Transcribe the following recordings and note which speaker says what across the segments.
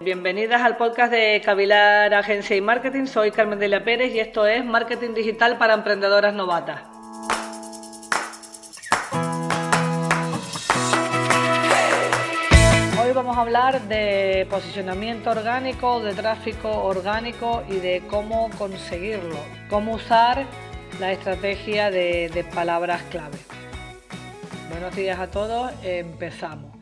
Speaker 1: Bienvenidas al podcast de Cavilar Agencia y Marketing. Soy Carmen de la Pérez y esto es Marketing Digital para Emprendedoras Novatas. Hoy vamos a hablar de posicionamiento orgánico, de tráfico orgánico y de cómo conseguirlo, cómo usar la estrategia de, de palabras clave. Buenos días a todos, empezamos.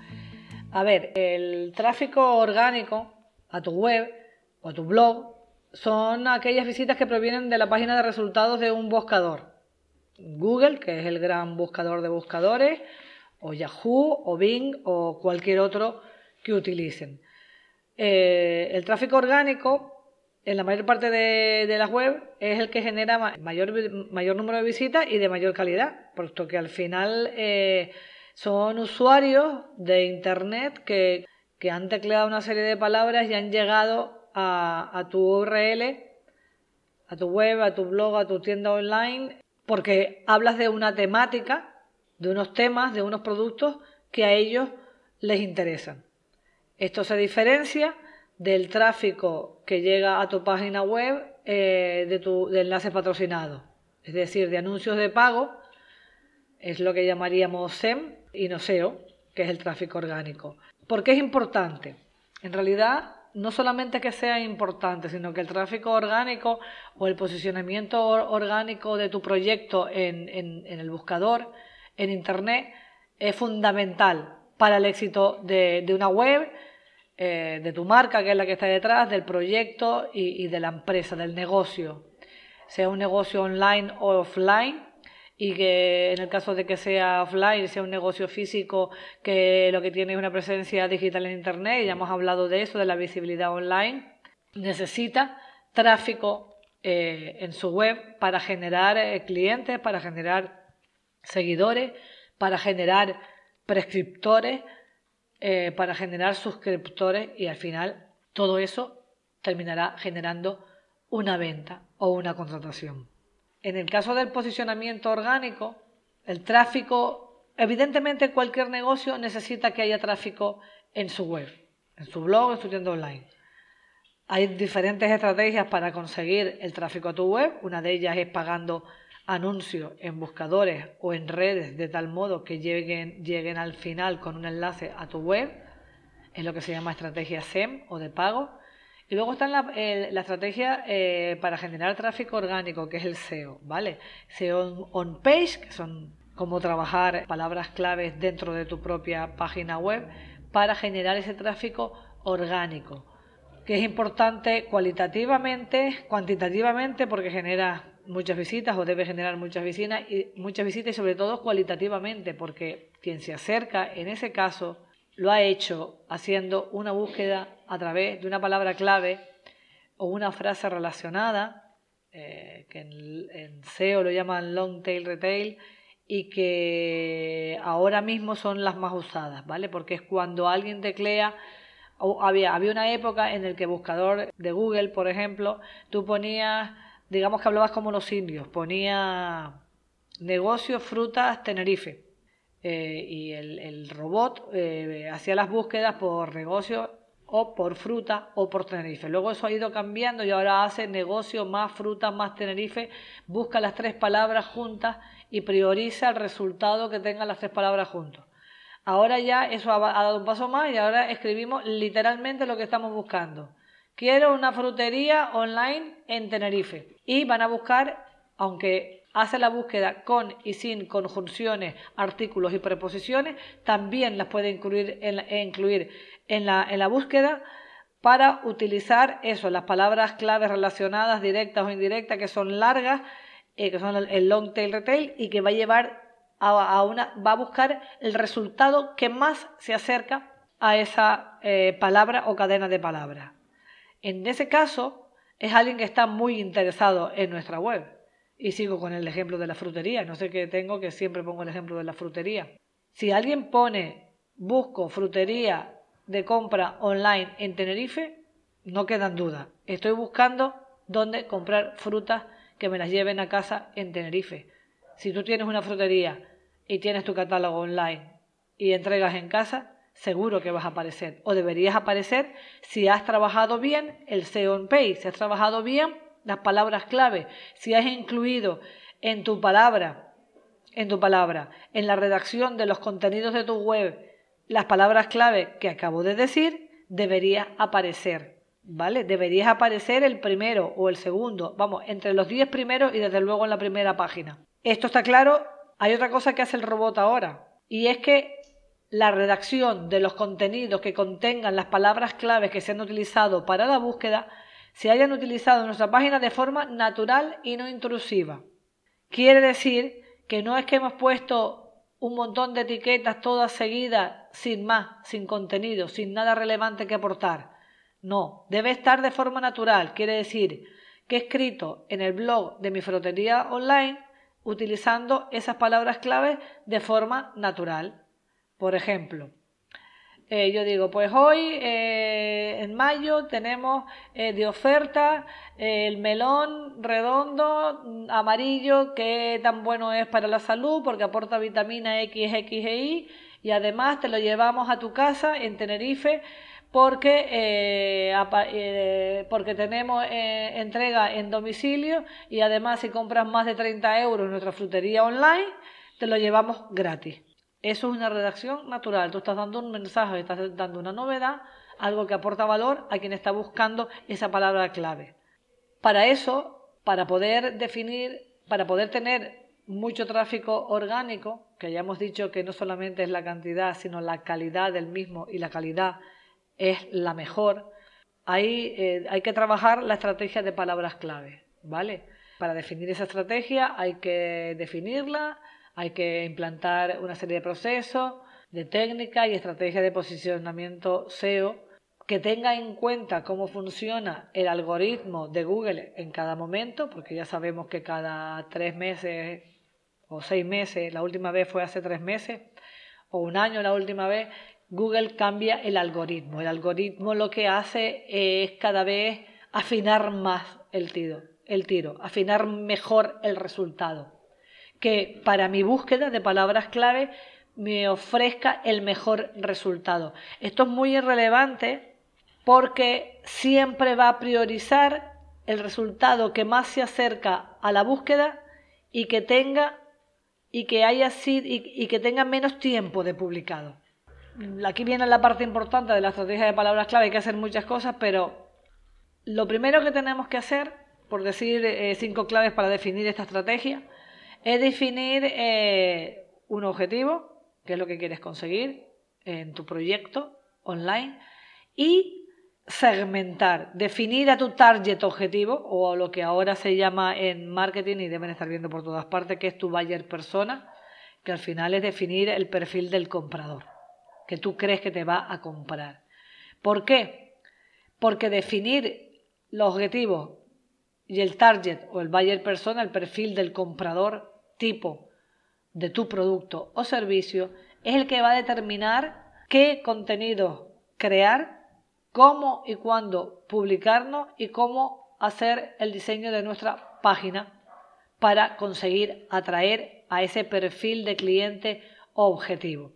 Speaker 1: A ver, el tráfico orgánico a tu web o a tu blog son aquellas visitas que provienen de la página de resultados de un buscador. Google, que es el gran buscador de buscadores, o Yahoo, o Bing, o cualquier otro que utilicen. Eh, el tráfico orgánico, en la mayor parte de, las webs, es el que genera mayor, mayor número de visitas y de mayor calidad, puesto que al final eh, son usuarios de Internet que, han tecleado una serie de palabras y han llegado a, tu URL, a tu web, a tu blog, a tu tienda online, porque hablas de una temática, de unos temas, de unos productos que a ellos les interesan. Esto se diferencia del tráfico que llega a tu página web eh, de, tu, de enlaces patrocinados, es decir, de anuncios de pago, es lo que llamaríamos SEM, y no SEO, que es el tráfico orgánico. ¿Por qué es importante? En realidad, no solamente que sea importante, sino que el tráfico orgánico o el posicionamiento orgánico de tu proyecto en, el buscador, en Internet, es fundamental para el éxito de, una web, eh, de tu marca, que es la que está detrás, del proyecto y de la empresa, del negocio, sea un negocio online o offline y que en el caso de que sea offline, sea un negocio físico que lo que tiene es una presencia digital en Internet, ya hemos hablado de eso, de la visibilidad online, necesita tráfico eh, en su web para generar eh, clientes, para generar seguidores, para generar prescriptores, eh, para generar suscriptores y al final todo eso terminará generando una venta o una contratación. En el caso del posicionamiento orgánico, el tráfico, evidentemente cualquier negocio necesita que haya tráfico en su web, en su blog, en su tienda online. Hay diferentes estrategias para conseguir el tráfico a tu web. Una de ellas es pagando anuncios en buscadores o en redes de tal modo que lleguen, lleguen al final con un enlace a tu web. Es lo que se llama estrategia SEM o de pago. Y luego está la, estrategia eh, para generar tráfico orgánico, que es el SEO, ¿vale? SEO on page, que son cómo trabajar palabras claves dentro de tu propia página web para generar ese tráfico orgánico, que es importante cualitativamente, cuantitativamente, porque genera muchas visitas o debe generar muchas visitas y muchas visitas y sobre todo cualitativamente, porque quien se acerca en ese caso lo ha hecho haciendo una búsqueda a través de una palabra clave o una frase relacionada, eh, que en, SEO lo llaman long tail retail, y que ahora mismo son las más usadas, ¿vale? Porque es cuando alguien teclea, o había, había una época en el que buscador de Google, por ejemplo, tú ponías, digamos que hablabas como los indios, ponía negocios, frutas, Tenerife eh, y el, robot eh, hacía las búsquedas por negocio o por fruta o por Tenerife. Luego eso ha ido cambiando y ahora hace negocio más fruta más Tenerife, busca las tres palabras juntas y prioriza el resultado que tengan las tres palabras juntas. Ahora ya eso ha, dado un paso más y ahora escribimos literalmente lo que estamos buscando. Quiero una frutería online en Tenerife. Y van a buscar, aunque hace la búsqueda con y sin conjunciones, artículos y preposiciones, también las puede incluir en la, incluir en la, en la búsqueda para utilizar eso, las palabras claves relacionadas, directas o indirectas, que son largas, eh, que son el long tail retail, y que va a llevar a, una, va a buscar el resultado que más se acerca a esa eh, palabra o cadena de palabras. En ese caso, es alguien que está muy interesado en nuestra web. Y sigo con el ejemplo de la frutería. No sé qué tengo, que siempre pongo el ejemplo de la frutería. Si alguien pone, busco frutería de compra online en Tenerife, no quedan dudas. Estoy buscando dónde comprar frutas que me las lleven a casa en Tenerife. Si tú tienes una frutería y tienes tu catálogo online y entregas en casa, seguro que vas a aparecer o deberías aparecer si has trabajado bien el SEO en Page, si has trabajado bien las palabras clave, si has incluido en tu palabra, en tu palabra, en la redacción de los contenidos de tu web, las palabras clave que acabo de decir, deberías aparecer. ¿Vale? Deberías aparecer el primero o el segundo, vamos, entre los 10 primeros y desde luego en la primera página. Esto está claro. Hay otra cosa que hace el robot ahora, y es que la redacción de los contenidos que contengan las palabras claves que se han utilizado para la búsqueda se hayan utilizado en nuestra página de forma natural y no intrusiva. Quiere decir que no es que hemos puesto un montón de etiquetas todas seguidas sin más, sin contenido, sin nada relevante que aportar. No, debe estar de forma natural, quiere decir que he escrito en el blog de mi frotería online utilizando esas palabras claves de forma natural. Por ejemplo, eh, yo digo, pues hoy eh, en mayo tenemos eh, de oferta el melón redondo mm, amarillo que tan bueno es para la salud porque aporta vitamina X, X e Y y además te lo llevamos a tu casa en Tenerife porque, eh, eh, porque tenemos eh, entrega en domicilio y además si compras más de 30 euros en nuestra frutería online, te lo llevamos gratis. Eso es una redacción natural. Tú estás dando un mensaje, estás dando una novedad, algo que aporta valor a quien está buscando esa palabra clave. Para eso, para poder definir, para poder tener mucho tráfico orgánico, que ya hemos dicho que no solamente es la cantidad, sino la calidad del mismo y la calidad es la mejor, ahí eh, hay que trabajar la estrategia de palabras clave, ¿vale? Para definir esa estrategia hay que definirla, hay que implantar una serie de procesos, de técnicas y estrategias de posicionamiento SEO que tenga en cuenta cómo funciona el algoritmo de Google en cada momento, porque ya sabemos que cada tres meses o seis meses, la última vez fue hace tres meses, o un año la última vez, Google cambia el algoritmo. El algoritmo lo que hace es cada vez afinar más el tiro, el tiro, afinar mejor el resultado. Que para mi búsqueda de palabras clave me ofrezca el mejor resultado. Esto es muy irrelevante porque siempre va a priorizar el resultado que más se acerca a la búsqueda y que tenga y que haya sido y que tenga menos tiempo de publicado aquí viene la parte importante de la estrategia de palabras clave, hay que hacer muchas cosas, pero lo primero que tenemos que hacer, por decir eh, cinco claves para definir esta estrategia, es definir eh, un objetivo, que es lo que quieres conseguir en tu proyecto online, y segmentar, definir a tu target objetivo, o lo que ahora se llama en marketing y deben estar viendo por todas partes, que es tu buyer persona, que al final es definir el perfil del comprador que tú crees que te va a comprar. ¿Por qué? Porque definir los objetivos y el target o el buyer persona, el perfil del comprador tipo de tu producto o servicio, es el que va a determinar qué contenido crear, cómo y cuándo publicarnos y cómo hacer el diseño de nuestra página para conseguir atraer a ese perfil de cliente objetivo.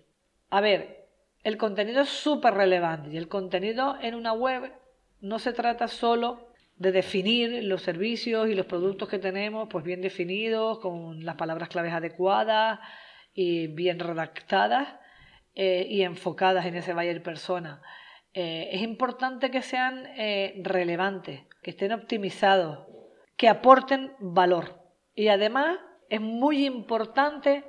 Speaker 1: A ver, el contenido es súper relevante y el contenido en una web no se trata solo de definir los servicios y los productos que tenemos pues bien definidos, con las palabras claves adecuadas y bien redactadas eh, y enfocadas en ese buyer persona. Eh, es importante que sean eh, relevantes, que estén optimizados, que aporten valor. Y además es muy importante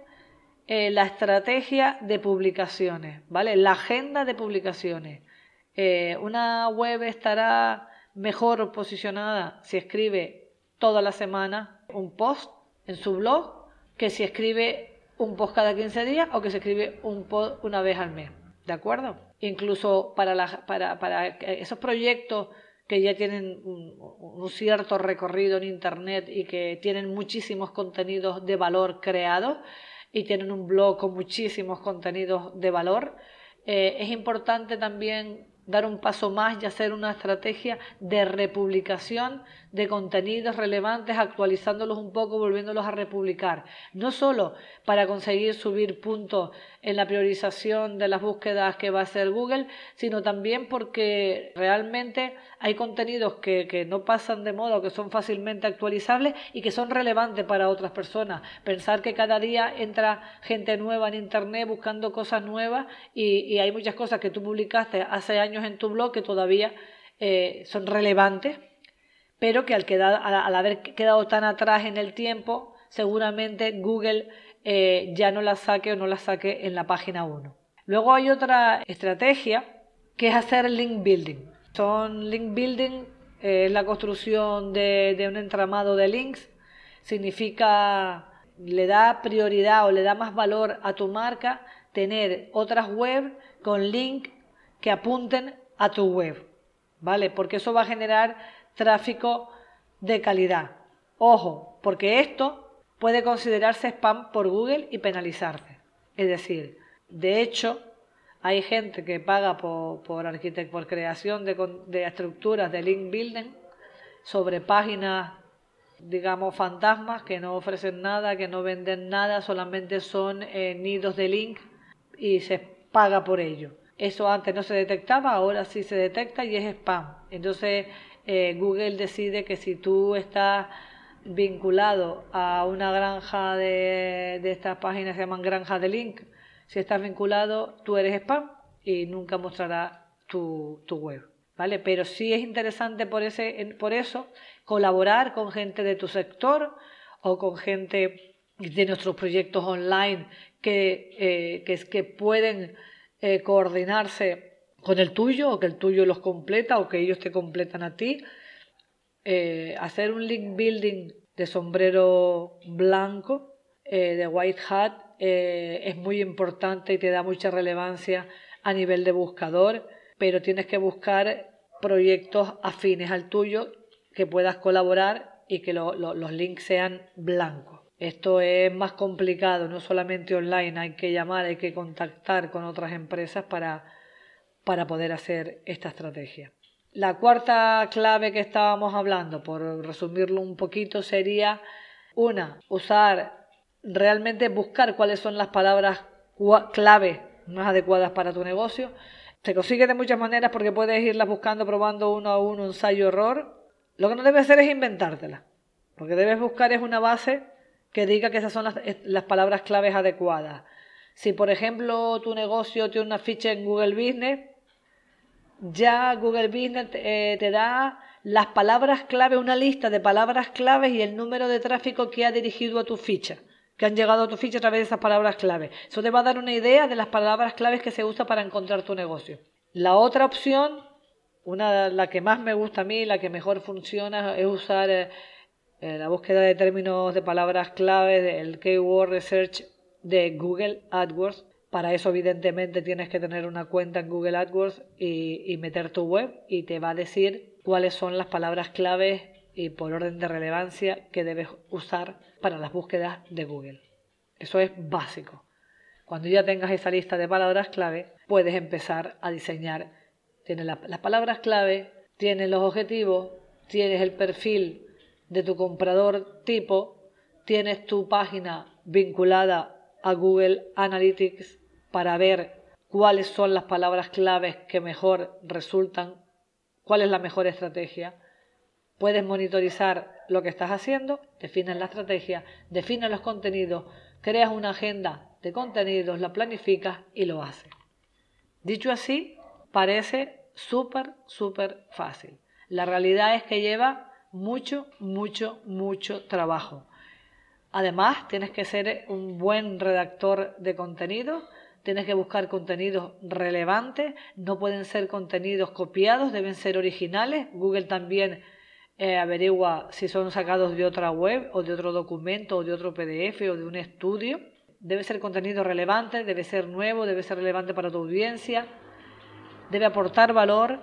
Speaker 1: la estrategia de publicaciones, ¿vale? La agenda de publicaciones. Una web estará mejor posicionada si escribe toda la semana un post en su blog que si escribe un post cada 15 días o que se escribe un post una vez al mes. ¿De acuerdo? Incluso para, para, esos proyectos que ya tienen un, cierto recorrido en Internet y que tienen muchísimos contenidos de valor creados, y tienen un blog con muchísimos contenidos de valor. Eh, es importante también dar un paso más y hacer una estrategia de republicación de contenidos relevantes, actualizándolos un poco, volviéndolos a republicar. No solo para conseguir subir puntos en la priorización de las búsquedas que va a hacer Google, sino también porque realmente hay contenidos que, que no pasan de moda o que son fácilmente actualizables y que son relevantes para otras personas. Pensar que cada día entra gente nueva en Internet buscando cosas nuevas y, y hay muchas cosas que tú publicaste hace años en tu blog que todavía eh, son relevantes, pero que al, haber quedado tan atrás en el tiempo, seguramente Google eh, ya no las saque o no las saque en la página 1. Luego hay otra estrategia que es hacer link building. Son link building, eh, es la construcción de, un entramado de links, significa le da prioridad o le da más valor a tu marca tener otras web con link que apunten a tu web, ¿vale? Porque eso va a generar tráfico de calidad. Ojo, porque esto puede considerarse spam por Google y penalizarte. Es decir, de hecho, hay gente que paga por, por, por creación de, de estructuras de link building sobre páginas, digamos, fantasmas que no ofrecen nada, que no venden nada, solamente son eh, nidos de link y se paga por ello. Eso antes no se detectaba, ahora sí se detecta y es spam. Entonces eh, Google decide que si tú estás vinculado a una granja de, de estas páginas se llaman granjas de link, si estás vinculado, tú eres spam y nunca mostrará tu, tu web. ¿Vale? Pero sí es interesante por, ese, por eso colaborar con gente de tu sector o con gente de nuestros proyectos online que, eh, que pueden eh, coordinarse con el tuyo o que el tuyo los completa o que ellos te completan a ti. Eh, hacer un link building de sombrero blanco, eh, de white hat, es muy importante y te da mucha relevancia a nivel de buscador, pero tienes que buscar proyectos afines al tuyo que puedas colaborar y que los links sean blancos. Esto es más complicado, no solamente online, hay que llamar, hay que contactar con otras empresas para, para poder hacer esta estrategia. La cuarta clave que estábamos hablando, por resumirlo un poquito, sería una, usar realmente buscar cuáles son las palabras clave más adecuadas para tu negocio. Se consigue de muchas maneras porque puedes irlas buscando, probando uno a uno, ensayo error. Lo que no debes hacer es inventártela, porque debes buscar es una base que diga que esas son las, palabras claves adecuadas. Si, por ejemplo, tu negocio tiene una ficha en Google Business, ya Google Business te, eh, da las palabras clave, una lista de palabras claves y el número de tráfico que ha dirigido a tu ficha, que han llegado a tu ficha a través de esas palabras clave. Eso te va a dar una idea de las palabras claves que se usa para encontrar tu negocio. La otra opción, una la que más me gusta a mí, la que mejor funciona, es usar eh, eh, la búsqueda de términos de palabras clave del Keyword Research de Google AdWords. Para eso, evidentemente, tienes que tener una cuenta en Google AdWords y, meter tu web y te va a decir cuáles son las palabras claves y por orden de relevancia que debes usar para las búsquedas de Google. Eso es básico. Cuando ya tengas esa lista de palabras clave, puedes empezar a diseñar. Tienes las palabras clave, tienes los objetivos, tienes el perfil de tu comprador tipo, tienes tu página vinculada a Google Analytics para ver cuáles son las palabras claves que mejor resultan, cuál es la mejor estrategia. Puedes monitorizar lo que estás haciendo, defines la estrategia, defines los contenidos, creas una agenda de contenidos, la planificas y lo haces. Dicho así, parece súper, súper fácil. La realidad es que lleva mucho, mucho, mucho trabajo. Además, tienes que ser un buen redactor de contenido, tienes que buscar contenidos relevantes, no pueden ser contenidos copiados, deben ser originales. Google también eh, averigua si son sacados de otra web o de otro documento o de otro PDF o de un estudio. Debe ser contenido relevante, debe ser nuevo, debe ser relevante para tu audiencia, debe aportar valor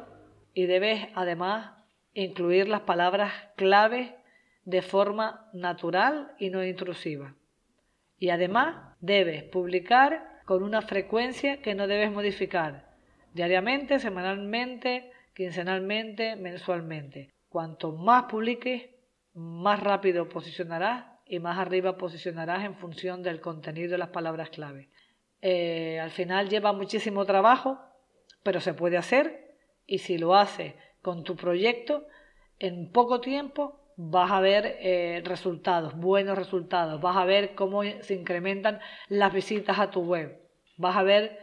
Speaker 1: y debes además incluir las palabras clave de forma natural y no intrusiva. Y además debes publicar con una frecuencia que no debes modificar. diariamente, semanalmente, quincenalmente, mensualmente. Cuanto más publiques, más rápido posicionarás y más arriba posicionarás en función del contenido de las palabras clave. Eh, al final lleva muchísimo trabajo, pero se puede hacer y si lo haces con tu proyecto, en poco tiempo vas a ver eh, resultados, buenos resultados, vas a ver cómo se incrementan las visitas a tu web, vas a ver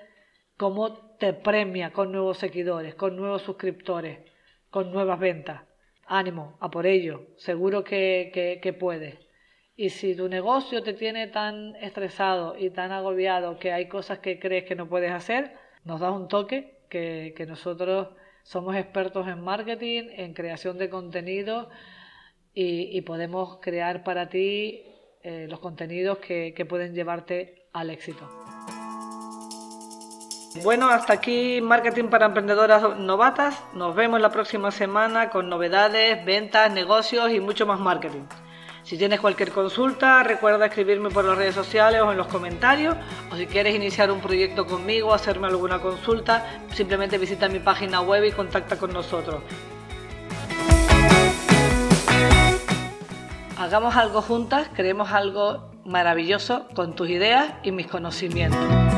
Speaker 1: cómo te premia con nuevos seguidores, con nuevos suscriptores, con nuevas ventas. Ánimo, a por ello, seguro que, que, que puedes. Y si tu negocio te tiene tan estresado y tan agobiado que hay cosas que crees que no puedes hacer, nos das un toque que, nosotros somos expertos en marketing, en creación de contenido y, podemos crear para ti eh, los contenidos que, que pueden llevarte al éxito. Bueno, hasta aquí Marketing para Emprendedoras Novatas. Nos vemos la próxima semana con novedades, ventas, negocios y mucho más marketing. Si tienes cualquier consulta, recuerda escribirme por las redes sociales o en los comentarios. O si quieres iniciar un proyecto conmigo, hacerme alguna consulta, simplemente visita mi página web y contacta con nosotros. Hagamos algo juntas, creemos algo maravilloso con tus ideas y mis conocimientos.